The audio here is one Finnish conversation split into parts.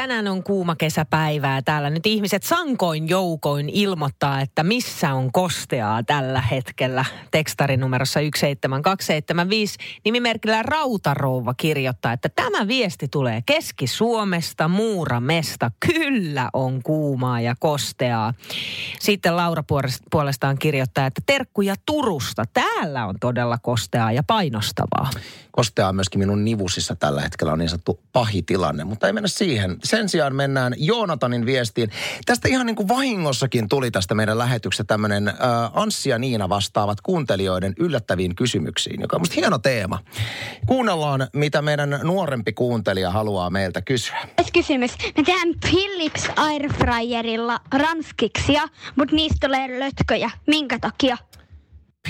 Tänään on kuuma kesäpäivää. Täällä nyt ihmiset sankoin joukoin ilmoittaa, että missä on kosteaa tällä hetkellä. Tekstarinumerossa 17275 nimimerkillä Rautarouva kirjoittaa, että tämä viesti tulee Keski-Suomesta, Muuramesta. Kyllä on kuumaa ja kosteaa. Sitten Laura puolestaan kirjoittaa, että terkkuja Turusta. Täällä on todella kosteaa ja painostavaa. Kosteaa myöskin minun nivusissa tällä hetkellä on niin sanottu pahitilanne, mutta ei mennä siihen sen sijaan mennään Joonatanin viestiin. Tästä ihan niin kuin vahingossakin tuli tästä meidän lähetyksestä tämmöinen äh, Anssi ja Niina vastaavat kuuntelijoiden yllättäviin kysymyksiin, joka on musta hieno teema. Kuunnellaan, mitä meidän nuorempi kuuntelija haluaa meiltä kysyä. Kysymys. Me tehdään Philips Airfryerilla ranskiksia, mutta niistä tulee lötköjä. Minkä takia?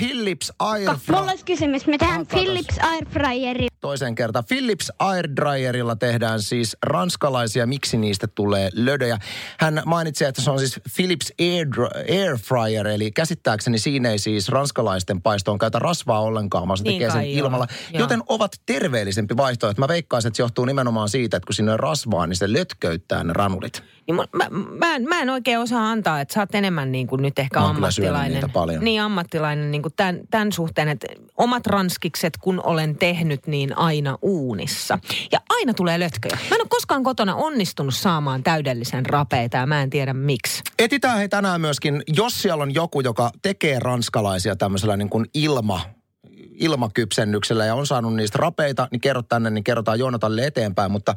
Philips Air Mulla olisi kysymys. Me tehdään Philips Airfryeri. Toisen kerta. Philips Airdryerilla tehdään siis ranskalaisia, miksi niistä tulee lödöjä. Hän mainitsi, että se on siis Philips Air, Air Fryer, eli käsittääkseni siinä ei siis ranskalaisten paistoon käytä rasvaa ollenkaan, vaan se niin tekee sen joo. ilmalla. Joo. Joten ovat terveellisempi vaihtoehto. Mä veikkaisin, että se johtuu nimenomaan siitä, että kun siinä on rasvaa, niin se lötköyttää ne ranulit. Niin mä, mä, mä, en, mä en oikein osaa antaa, että sä oot enemmän niin kuin nyt ehkä mä ammattilainen. Niin ammattilainen niin kuin tämän, tämän suhteen, että omat ranskikset kun olen tehnyt, niin aina uunissa. Ja aina tulee lötköjä. Mä en ole koskaan kotona onnistunut saamaan täydellisen rapeita ja mä en tiedä miksi. Etitään he tänään myöskin, jos siellä on joku, joka tekee ranskalaisia tämmöisellä niin kuin ilma ilmakypsennyksellä ja on saanut niistä rapeita, niin kerro tänne, niin kerrotaan Joonatalle eteenpäin. Mutta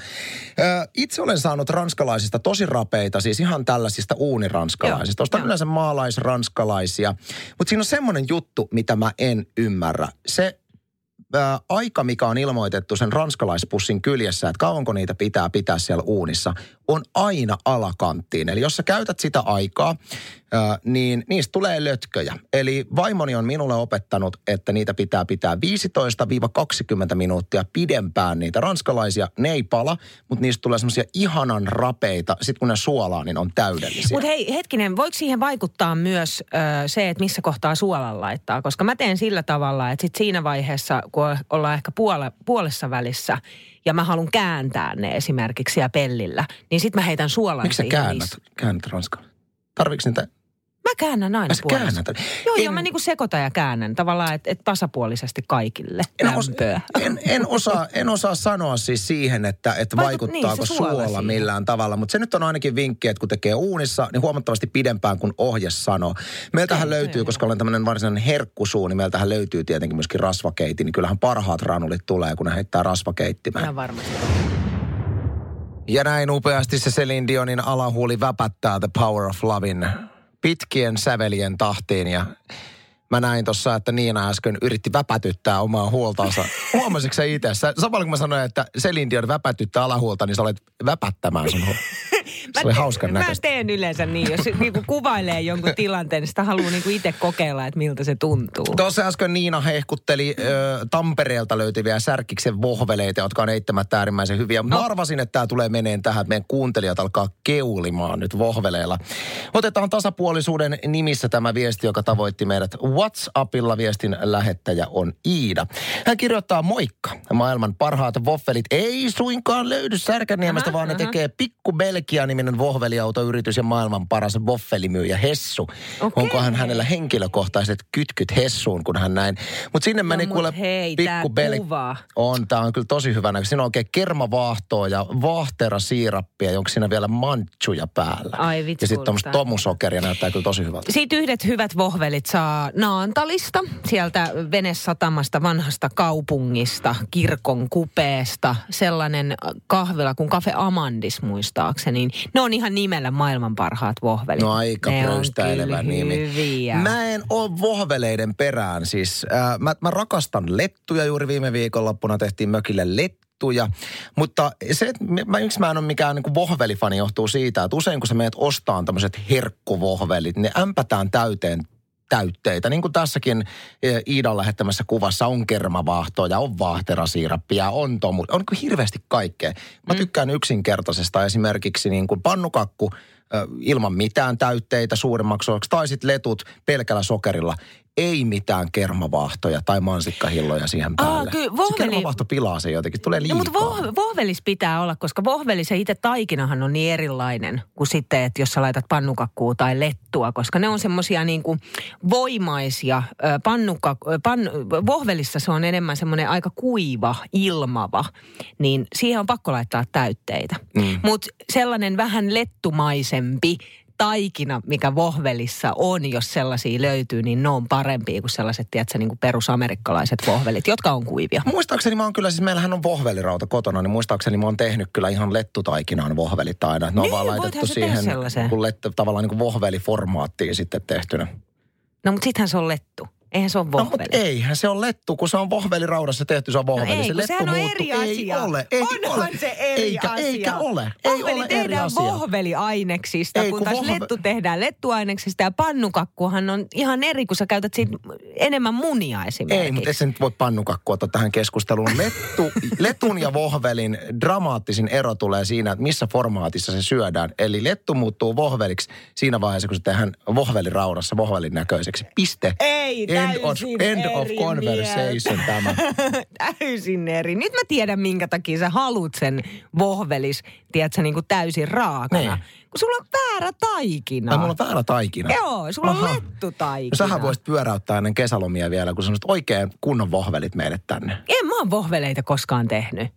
ö, itse olen saanut ranskalaisista tosi rapeita, siis ihan tällaisista uuniranskalaisista. Ostan yleensä maalaisranskalaisia. Mutta siinä on semmoinen juttu, mitä mä en ymmärrä. Se ää, aika, mikä on ilmoitettu sen ranskalaispussin kyljessä, että kauanko niitä pitää pitää siellä uunissa, on aina alakanttiin. Eli jos sä käytät sitä aikaa, niin niistä tulee lötköjä. Eli vaimoni on minulle opettanut, että niitä pitää pitää 15-20 minuuttia pidempään niitä ranskalaisia. Ne ei pala, mutta niistä tulee semmoisia ihanan rapeita. Sitten kun ne suolaa, niin on täydellisiä. Mutta hei, hetkinen, voiko siihen vaikuttaa myös ö, se, että missä kohtaa suolan laittaa? Koska mä teen sillä tavalla, että sit siinä vaiheessa, kun ollaan ehkä puole, puolessa välissä, ja mä haluan kääntää ne esimerkiksi siellä pellillä, niin sitten mä heitän suolan Miksi sä käännät, käännät ranskalla? Tarviiko niitä Mä käännän aina Mä käännät. Joo, en, joo, mä niinku sekoitan ja käännän tavallaan, että et tasapuolisesti kaikille en, os, en, en, osaa, en osaa sanoa siis siihen, että, että Vaikut, vaikuttaako niin, suola, suola millään tavalla. Mutta se nyt on ainakin vinkki, että kun tekee uunissa, niin huomattavasti pidempään kuin ohje sanoo. Meiltähän löytyy, koska olen tämmöinen varsinainen herkkusuu, niin meiltähän löytyy tietenkin myöskin rasvakeitti. Niin kyllähän parhaat ranulit tulee, kun ne heittää rasvakeittimään. Ihan varmasti. Ja näin upeasti se Celine Dionin alahuuli väpättää The Power of Lovin pitkien sävelien tahtiin ja mä näin tuossa, että Niina äsken yritti väpätyttää omaa huoltaansa. Huomasitko sä itse? Samalla kun mä sanoin, että Celine Dion väpätyttää alahuolta, niin sä olet väpättämään sun Se oli hauskan Mä teen yleensä niin, jos niinku kuvailee jonkun tilanteen, niin sitä haluaa niinku itse kokeilla, että miltä se tuntuu. Tuossa äsken Niina hehkutteli ö, Tampereelta löytyviä särkiksen vohveleita, jotka on eittämättä äärimmäisen hyviä. No. Mä arvasin, että tämä tulee meneen tähän, että meidän kuuntelijat alkaa keulimaan nyt vohveleilla. Otetaan tasapuolisuuden nimissä tämä viesti, joka tavoitti meidät WhatsAppilla. Viestin lähettäjä on Iida. Hän kirjoittaa moikka. Maailman parhaat voffelit ei suinkaan löydy Särkänniemestä, aha, vaan aha. ne tekee pikku Belgia-niminen vohveliautoyritys ja maailman paras voffelimyyjä Hessu. Okay. Onkohan hänellä henkilökohtaiset kytkyt Hessuun, kun hän näin. Mutta sinne meni no, kuule hei, pikku Belgia. On, tämä on kyllä tosi hyvä Siinä on oikein kermavaahtoa ja vahtera siirappia, jonka siinä vielä manchuja päällä. Ai vitsi, Ja sitten tuommoista tomusokeria näyttää kyllä tosi hyvältä. Siitä yhdet hyvät vohvelit saa Naantalista, sieltä Venesatamasta, vanhasta kaupungista, kirkon kupeesta. Sellainen kahvila kuin Cafe Amandis muistaakseni. Niin ne on ihan nimellä maailman parhaat vohvelit. No aika pröystäilevä nimi. Hyviä. Mä en ole vohveleiden perään. Siis äh, mä, mä rakastan lettuja. Juuri viime viikonloppuna tehtiin mökille lettuja. Mutta se, että mä, miksi mä en ole mikään niin vohvelifani, johtuu siitä, että usein kun sä meet ostaan tämmöiset herkkuvohvelit, ne ämpätään täyteen täytteitä. Niin kuin tässäkin e, Iidan lähettämässä kuvassa on kermavaahtoja, on vaahterasiirappia, on tomu, on niin hirveästi kaikkea. Mä mm. tykkään yksinkertaisesta esimerkiksi niin kuin pannukakku ilman mitään täytteitä suurimmaksi osaksi, tai sitten letut pelkällä sokerilla. Ei mitään kermavaahtoja tai mansikkahilloja siihen Aa, päälle. kyllä, Se vohveli- kermavaahto pilaa se jotenkin, tulee No, liikaa. mutta voh, vohvelis pitää olla, koska vohvelis ja itse taikinahan on niin erilainen kuin sitten, että jos sä laitat pannukakkuu tai lettua, koska ne on semmoisia niin kuin voimaisia. Pannukka, pan, vohvelissa se on enemmän semmoinen aika kuiva, ilmava, niin siihen on pakko laittaa täytteitä. Mm. Mutta sellainen vähän lettumaisempi taikina, mikä vohvelissa on, jos sellaisia löytyy, niin ne on parempia kuin sellaiset, tiedätkö, niin kuin perusamerikkalaiset vohvelit, jotka on kuivia. Muistaakseni mä oon kyllä, siis meillähän on vohvelirauta kotona, niin muistaakseni mä oon tehnyt kyllä ihan lettutaikinaan vohvelit aina. Ne on Niin, vaan laitettu siihen kun lettu, tavallaan niin kuin vohveliformaattiin sitten tehtynä. No mutta sittenhän se on lettu. Eihän se ole No mutta vohveli. eihän se on lettu, kun se on vohveliraudassa tehty, se on vohveli. No ei, se lettu sehän on eri asia. Ei ole, ei Onhan ole. se eri eikä, asia. Eikä ole, ei Vohveli ole eri tehdään asia. vohveliaineksista, Ei, kun, kun taas vohve- lettu tehdään lettuaineksista ja pannukakkuhan on ihan eri, kun sä käytät siitä enemmän munia esimerkiksi. Ei, mutta ei se nyt voi pannukakkua ottaa tähän keskusteluun. Lettu, letun ja vohvelin dramaattisin ero tulee siinä, että missä formaatissa se syödään. Eli lettu muuttuu vohveliksi siinä vaiheessa, kun se tehdään vohveliraudassa vohvelin näköiseksi. Piste. Ei, End of, end of conversation tämä. täysin eri. Nyt mä tiedän, minkä takia sä haluat sen vohvelis, tiedätkö, niin kuin täysin raakana. Niin. Kun sulla on väärä taikina. Ai, mulla on väärä taikina. Joo, sulla on Aha. lettutaikina. No sähän voisit pyöräyttää ennen kesälomia vielä, kun sanoisit oikein kunnon vohvelit meille tänne. En mä oon vohveleita koskaan tehnyt.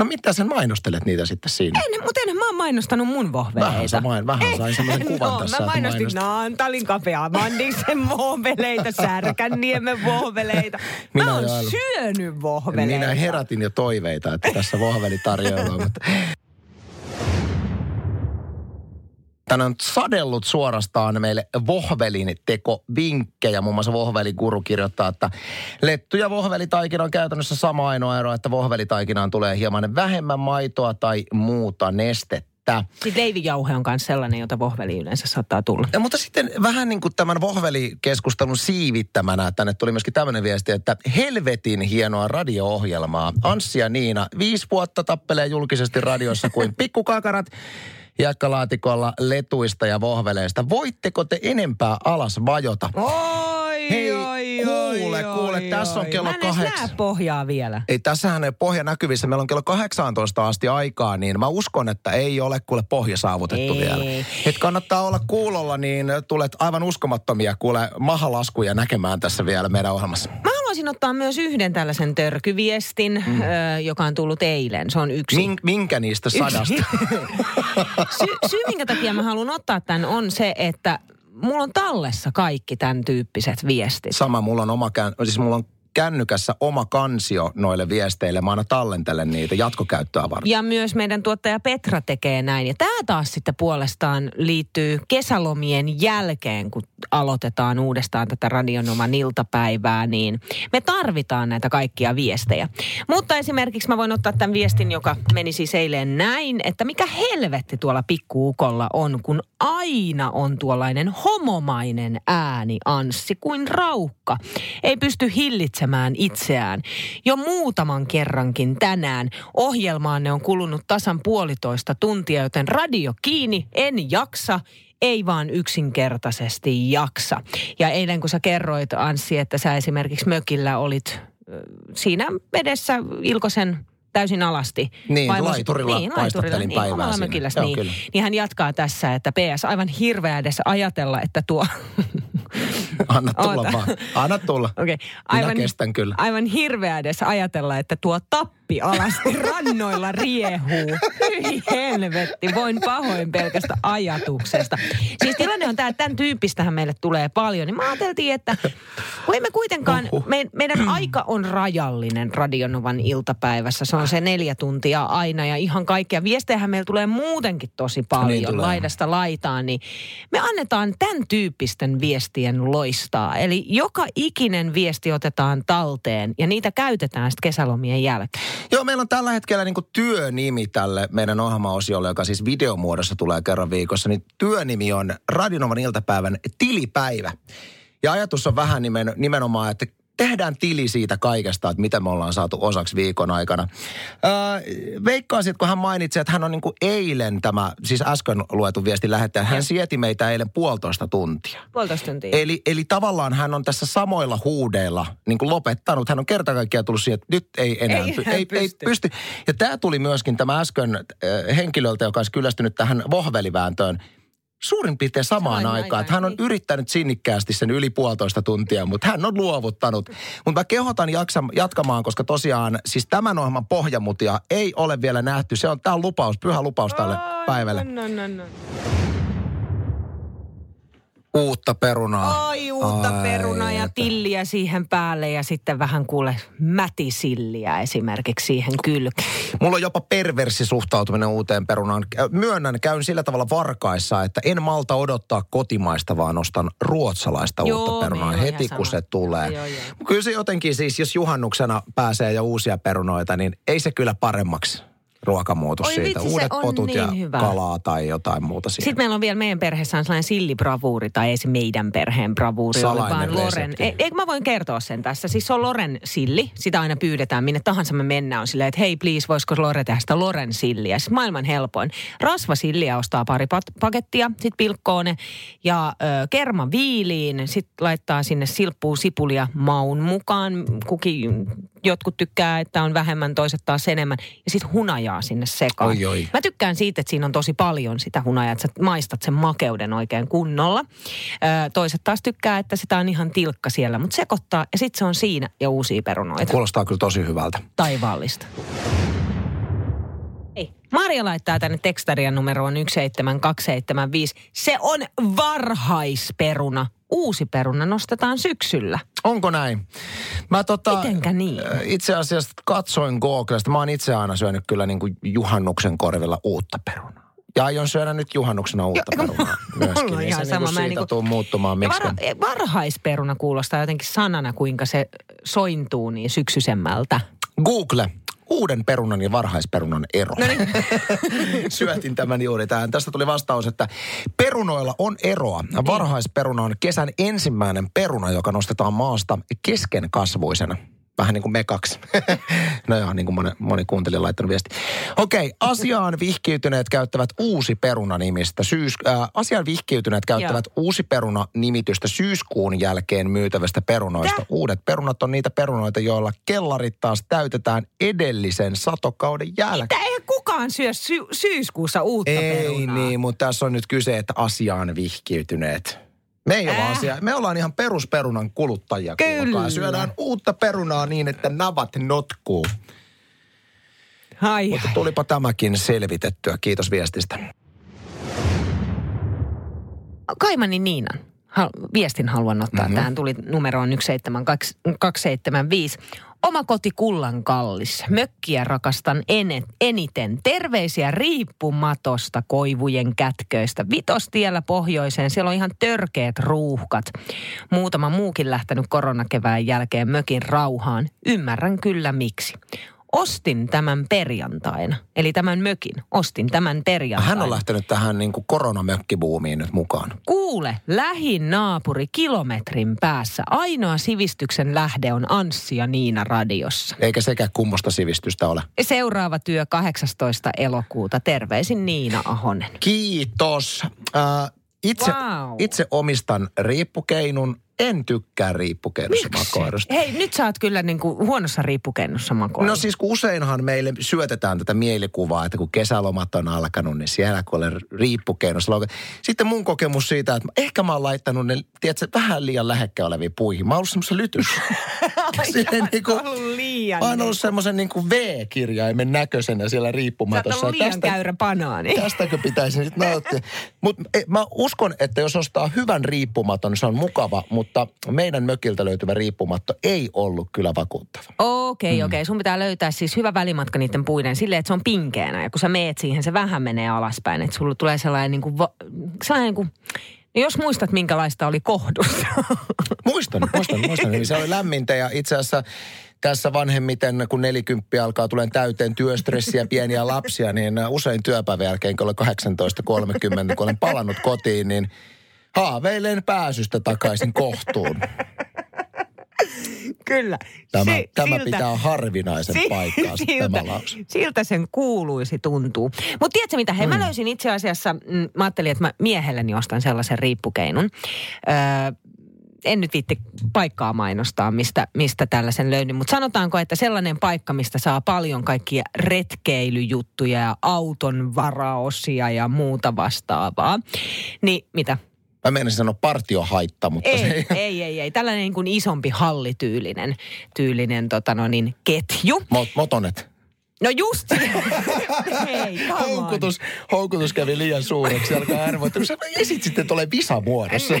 No mitä sen mainostelet niitä sitten siinä? En, mutta enhän mä oon mainostanut mun vohveleita. Vähän, sä main, vähän sain semmoisen kuvan no, tässä. mä mainostin mainostat. Naantalin kapea Mandiksen vohveleita, Särkänniemen vohveleita. Mä Minä oon jo aivan- syönyt vohveleita. Minä herätin jo toiveita, että tässä vohveli tarjoillaan, mutta... Tänään on sadellut suorastaan meille vohvelin teko vinkkejä. Muun muassa vohveliguru kirjoittaa, että lettu ja vohvelitaikina on käytännössä sama ainoa ero, että vohvelitaikinaan tulee hieman vähemmän maitoa tai muuta nestettä. Sitten leivijauhe on myös sellainen, jota vohveli yleensä saattaa tulla. Ja, mutta sitten vähän niin kuin tämän vohvelikeskustelun siivittämänä tänne tuli myöskin tämmöinen viesti, että helvetin hienoa radio-ohjelmaa. Anssi ja Niina viisi vuotta tappelee julkisesti radiossa kuin pikkukakarat hiekkalaatikolla letuista ja vohveleista. Voitteko te enempää alas vajota? Oi, Hei, oi, kuule, oi, kuule, oi, tässä on oi. kello Mä en kahdeksan. näe pohjaa vielä. Ei, tässähän ei pohja näkyvissä. Meillä on kello 18 asti aikaa, niin mä uskon, että ei ole kuule pohja saavutettu Ei. vielä. Et kannattaa olla kuulolla, niin tulet aivan uskomattomia kuule mahalaskuja näkemään tässä vielä meidän ohjelmassa. Mä haluaisin ottaa myös yhden tällaisen törkyviestin, mm. ö, joka on tullut eilen. Se on yksi. Min, minkä niistä sadasta? Sy- syy, minkä takia mä haluan ottaa tämän, on se, että mulla on tallessa kaikki tämän tyyppiset viestit. Sama, mulla on oma, kän, siis mulla on kännykässä oma kansio noille viesteille. Mä aina tallentelen niitä jatkokäyttöä varten. Ja myös meidän tuottaja Petra tekee näin. Ja tämä taas sitten puolestaan liittyy kesälomien jälkeen, kun aloitetaan uudestaan tätä radionoman iltapäivää, niin me tarvitaan näitä kaikkia viestejä. Mutta esimerkiksi mä voin ottaa tämän viestin, joka meni siis eilen näin, että mikä helvetti tuolla pikkuukolla on, kun aina on tuollainen homomainen ääni, Anssi, kuin raukka. Ei pysty hillitsemään itseään. Jo muutaman kerrankin tänään ohjelmaanne on kulunut tasan puolitoista tuntia, joten radio kiinni, en jaksa, ei vaan yksinkertaisesti jaksa. Ja eilen kun sä kerroit, Anssi, että sä esimerkiksi mökillä olit siinä edessä Ilkosen täysin alasti. Niin, Vaimos- laiturilla niin, päivää omalla siinä. mökilläsi, Joo, niin, kyllä. niin hän jatkaa tässä, että PS, aivan hirveä edes ajatella, että tuo... Anna tulla Oota. vaan. Anna tulla. Okei, Minä kestän kyllä. Aivan hirveä edes ajatella, että tuo tappi alasti rannoilla riehuu. Hyi helvetti, voin pahoin pelkästä ajatuksesta. Siis tilanne on tämä, että tämän tyyppistähän meille tulee paljon. Niin mä ajateltiin, että kun emme kuitenkaan, me, meidän aika on rajallinen Radionovan iltapäivässä. Se on se neljä tuntia aina ja ihan kaikkea. Viestejähän meillä tulee muutenkin tosi paljon Niin tulee. laidasta laitaan. Niin me annetaan tämän tyyppisten viestien loistaa. Eli joka ikinen viesti otetaan talteen ja niitä käytetään sitten kesälomien jälkeen. Joo, meillä on tällä hetkellä niin työnimi tälle meidän ohjelmaosiolle, joka siis videomuodossa tulee kerran viikossa. Niin työnimi on Radionovan iltapäivän tilipäivä. Ja ajatus on vähän nimen, nimenomaan, että tehdään tili siitä kaikesta, että mitä me ollaan saatu osaksi viikon aikana. Öö, veikkaisin, kun hän mainitsi, että hän on niin kuin eilen tämä, siis äsken luetun viestin lähettäjä, hän sieti meitä eilen puolitoista tuntia. Puolitoista tuntia. Eli, eli tavallaan hän on tässä samoilla huudeilla niin kuin lopettanut. Hän on kerta kaikkiaan tullut siihen, että nyt ei enää Ei py- ei, ei pysty. pysty. Ja tämä tuli myöskin tämä äsken äh, henkilöltä, joka olisi kyllästynyt tähän vohvelivääntöön. Suurin piirtein samaan Samaan aikaan, aikaan, että hän on niin. yrittänyt sinnikkäästi sen yli puolitoista tuntia, mutta hän on luovuttanut. Mutta mä kehotan jaksa, jatkamaan, koska tosiaan siis tämän ohjelman pohjamutia ei ole vielä nähty. Se on, tämä on lupaus, pyhä lupaus tälle päivälle. No, no, no. Uutta perunaa. Oi, uutta Ai, perunaa ja tilliä siihen päälle ja sitten vähän kuule mätisilliä esimerkiksi siihen kylkeen. Mulla on jopa perversi suhtautuminen uuteen perunaan. Myönnän, käyn sillä tavalla varkaissa, että en malta odottaa kotimaista, vaan ostan ruotsalaista Joo, uutta perunaa on heti, kun sama. se tulee. Joo, joo. Kyllä se jotenkin siis, jos juhannuksena pääsee jo uusia perunoita, niin ei se kyllä paremmaksi ruokamuutos Oi siitä. vitsi, Uudet potut niin ja hyvä. kalaa tai jotain muuta siihen. Sitten meillä on vielä meidän perheessä on sellainen sillibravuuri, tai ei se meidän perheen bravuuri ole, vaan Loren. eikö mä voin kertoa sen tässä? Siis se on Loren silli, sitä aina pyydetään, minne tahansa me mennään. On silleen, että hei please, voisiko Lore tehdä sitä Loren silliä? Siis maailman helpoin. Rasvasilliä ostaa pari pat- pakettia, sitten pilkkoo ne ja ö, kerma viiliin, sitten laittaa sinne silppuun sipulia maun mukaan. Kukin, jotkut tykkää, että on vähemmän, toiset taas enemmän. Ja sitten hunajaa sinne sekaan. Oi, oi. Mä tykkään siitä, että siinä on tosi paljon sitä hunajaa, että sä maistat sen makeuden oikein kunnolla. Ö, toiset taas tykkää, että sitä on ihan tilkka siellä, mutta sekoittaa ja sitten se on siinä ja uusia perunoita. Kuulostaa kyllä tosi hyvältä. Taivaallista. Ei. Maria laittaa tänne tekstarian numeroon 17275. Se on varhaisperuna. Uusi peruna nostetaan syksyllä. Onko näin? Mä tota, Mitenkä niin? Itse asiassa katsoin Googlesta. Mä oon itse aina syönyt kyllä niin kuin juhannuksen korvilla uutta perunaa. Ja aion syödä nyt juhannuksena uutta perunaa mulla myöskin. on Ei ihan se sama. en siitä niinku- tuu muuttumaan miksikään. var, varhaisperuna kuulostaa jotenkin sanana, kuinka se sointuu niin syksysemmältä. Google. Uuden perunan ja varhaisperunan ero. No niin. Syötin tämän juuri tähän. Tästä tuli vastaus, että perunoilla on eroa. Varhaisperuna on kesän ensimmäinen peruna, joka nostetaan maasta keskenkasvuisena. Vähän niin kuin me kaksi. no joo, niin kuin moni, moni kuuntelija laittanut viesti. Okei, asiaan vihkiytyneet käyttävät uusi peruna-nimistä. Syys, äh, asiaan vihkiytyneet käyttävät uusi peruna-nimitystä syyskuun jälkeen myytävästä perunoista. Täh? Uudet perunat on niitä perunoita, joilla kellarit taas täytetään edellisen satokauden jälkeen. Tää ei kukaan syö sy- syyskuussa uutta Ei perunaa. niin, mutta tässä on nyt kyse, että asiaan vihkiytyneet. Me ei Äh. asia. Me ollaan ihan perusperunan kuluttajia. Kyllä. kuulkaa. Syödään uutta perunaa niin, että navat notkuu. Ai, Mutta tulipa tämäkin selvitettyä. Kiitos viestistä. Kaimani Niinan hal- viestin haluan ottaa. Mhm. Mm-hmm. Tähän tuli numeroon 17275. Oma koti kullan kallis. Mökkiä rakastan eniten. Terveisiä riippumatosta koivujen kätköistä. Vitostiellä pohjoiseen. Siellä on ihan törkeät ruuhkat. Muutama muukin lähtenyt koronakevään jälkeen mökin rauhaan. Ymmärrän kyllä miksi. Ostin tämän perjantaina. Eli tämän mökin. Ostin tämän perjantaina. Hän on lähtenyt tähän niin kuin koronamökkibuumiin nyt mukaan. Kuule, lähin naapuri kilometrin päässä. Ainoa sivistyksen lähde on Anssi ja Niina radiossa. Eikä sekä kummosta sivistystä ole. Seuraava työ 18. elokuuta. Terveisin Niina Ahonen. Kiitos. Äh, itse, Wow. itse omistan riippukeinun. En tykkää riippukennossa makoilusta. Hei, nyt sä oot kyllä niin kuin huonossa riippukennossa makoilla. No siis kun useinhan meille syötetään tätä mielikuvaa, että kun kesälomat on alkanut, niin siellä kun olen riippukeinossa. Sitten mun kokemus siitä, että ehkä mä oon laittanut ne, tiedätkö, vähän liian lähekkä oleviin puihin. Mä oon ollut semmoisen lytyssä. Silleen niin kuin, liian. mä oon ollut semmoisen niin kuin V-kirjaimen näköisenä siellä Sä oot riippumatossa. liian käyrä banaani. Tästäkö pitäisi nyt nauttia? Mutta mä uskon, että jos ostaa hyvän riippumaton, se on mukava, mutta meidän mökiltä löytyvä riippumatto ei ollut kyllä vakuuttava. Okei, okay, okei. Okay. Sun pitää löytää siis hyvä välimatka niiden puiden silleen, että se on pinkeänä. Ja kun sä meet siihen, se vähän menee alaspäin. Että sulla tulee sellainen niin kuin, va- sellainen niin kuin, no jos muistat, minkälaista oli kohdussa. Muistan, muistan, muistan. Niin se oli lämmintä ja itse asiassa tässä vanhemmiten, kun nelikymppiä alkaa tulen täyteen työstressiä, pieniä lapsia, niin usein työpäivän jälkeen, kun olen 18.30, kun olen palannut kotiin, niin haaveilen pääsystä takaisin kohtuun. Kyllä. Tämä, Si- tämä siltä- pitää harvinaisen Si- paikkaansa, siltä, siltä sen kuuluisi tuntuu. Mutta tiedätkö mitä, hei mä löysin itse asiassa, mm, mä ajattelin, että mä miehelleni ostan sellaisen riippukeinun. Öö, en nyt viitti paikkaa mainostaa, mistä, mistä tällaisen löydin, mutta sanotaanko, että sellainen paikka, mistä saa paljon kaikkia retkeilyjuttuja ja auton varaosia ja muuta vastaavaa. Niin mitä? Mä menisin sanoa partiohaitta, mutta se Ei, ei, ei, ei. Tällainen niin kuin isompi hallityylinen tyylinen, tota no niin, ketju. Mot, motonet. No just. Hei. Houkutus, houkutus kävi liian suureksi, alkaa arvoittaa. Sä esit sitten tuolle visamuodossa.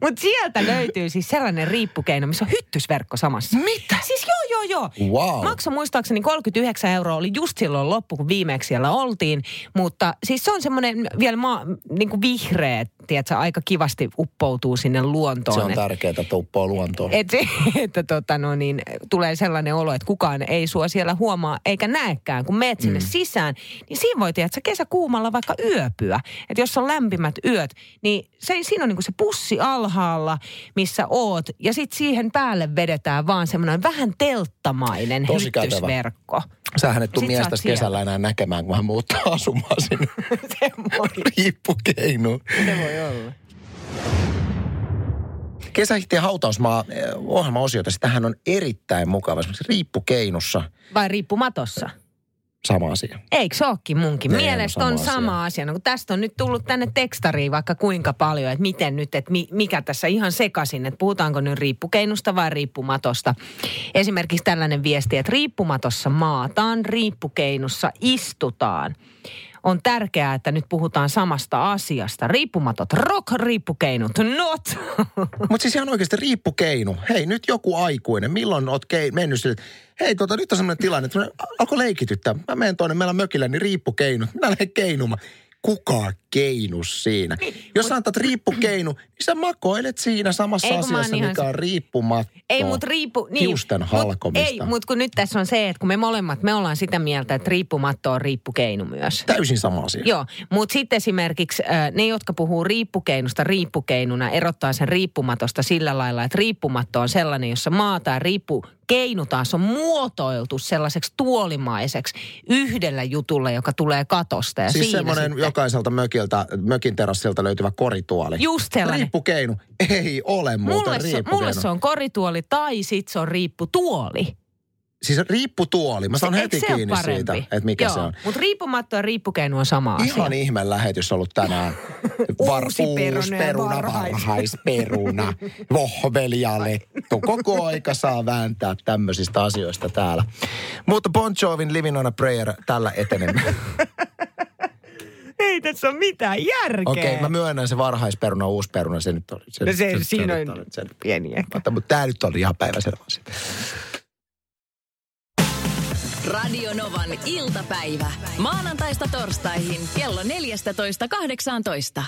Mutta sieltä löytyy siis sellainen riippukeino, missä on hyttysverkko samassa. Mitä? Siis joo, joo, joo. Wow. Makso muistaakseni 39 euroa, oli just silloin loppu, kun viimeksi siellä oltiin. Mutta siis se on semmoinen vielä maa, niin kuin vihreä, tiedätkö, aika kivasti uppoutuu sinne luontoon. Se on tärkeää tuppaa luontoon. Et, että tota no niin, tulee sellainen olo, että kukaan ei sua siellä huomaa eikä näekään, kun meet sinne mm. sisään. Niin siinä voi tiedä, että kesäkuumalla vaikka yöpyä. Että jos on lämpimät yöt, niin se, siinä on niinku se pussi alhaalla, missä oot. Ja sitten siihen päälle vedetään vaan semmoinen vähän telttamainen Tosi kätevä. Sähän et tuu miestä kesällä enää näkemään, kun hän muuttaa asumaan sinne se voi, riippukeinuun. se voi olla. Kesähihtien hautausmaa eh, ohjelmaosiota, sitähän on erittäin mukava. Esimerkiksi riippukeinussa Vai riippumatossa? Sama asia. Eikö se olekin munkin? Ne, Mielestä no on sama sama asia. No, kun tästä on nyt tullut tänne tekstariin vaikka kuinka paljon, että miten nyt, että mi, mikä tässä ihan sekaisin, että puhutaanko nyt riippukeinusta vai riippumatosta. Esimerkiksi tällainen viesti, että riippumatossa maataan, riippukeinussa istutaan. On tärkeää, että nyt puhutaan samasta asiasta. Riippumatot rock, riippukeinut not. Mutta siis ihan oikeasti riippukeinu. Hei, nyt joku aikuinen. Milloin oot kei, mennyt sille, hei, tota, nyt on sellainen tilanne, että alkoi leikityttää. Mä menen tuonne, meillä on mökillä, niin riippukeinut. Minä lähden keinumaan. Kuka keinus siinä? Jos sä antat riippukeinu, niin sä makoilet siinä samassa Ei, asiassa, ihan mikä se- on riippumatto. Ei, mutta riippu... Niin, Hiusten mut- halkomista. Ei, mutta kun nyt tässä on se, että kun me molemmat, me ollaan sitä mieltä, että riippumatto on riippukeinu myös. Täysin sama asia. Joo, mutta sitten esimerkiksi äh, ne, jotka puhuu riippukeinusta riippukeinuna, erottaa sen riippumatosta sillä lailla, että riippumatto on sellainen, jossa maata ja riippukeinu taas on muotoiltu sellaiseksi tuolimaiseksi yhdellä jutulla, joka tulee katosta. Ja Siis semmoinen sitten, jokaiselta mökiltä, mökin terassilta löytyvä korituoli. Just sellainen. Riippukeinu. Ei ole muuten Mulle se, mulle se on korituoli tai sit se on riipputuoli. Siis riipputuoli. Mä saan Se- heti kiinni siitä, että mikä Joo, se on. Mutta riippumatto ja riippukeinu on sama asia. Ihan ihme lähetys ollut tänään. Uusi peruna varhais. varhaisperuna, vohveli ja lettu. Koko aika saa vääntää tämmöisistä asioista täällä. Mutta Bon Jovin Living on a Prayer tällä etenemme. Ei tässä ole mitään järkeä. Okei, okay, mä myönnän se varhaisperuna, uusperuna, se nyt oli. Se, No se, siinä nyt on oli- se, pieni ehkä. mutta, mutta tämä nyt oli ihan päiväselvä asia. Radio Novan iltapäivä. Maanantaista torstaihin kello 14.18.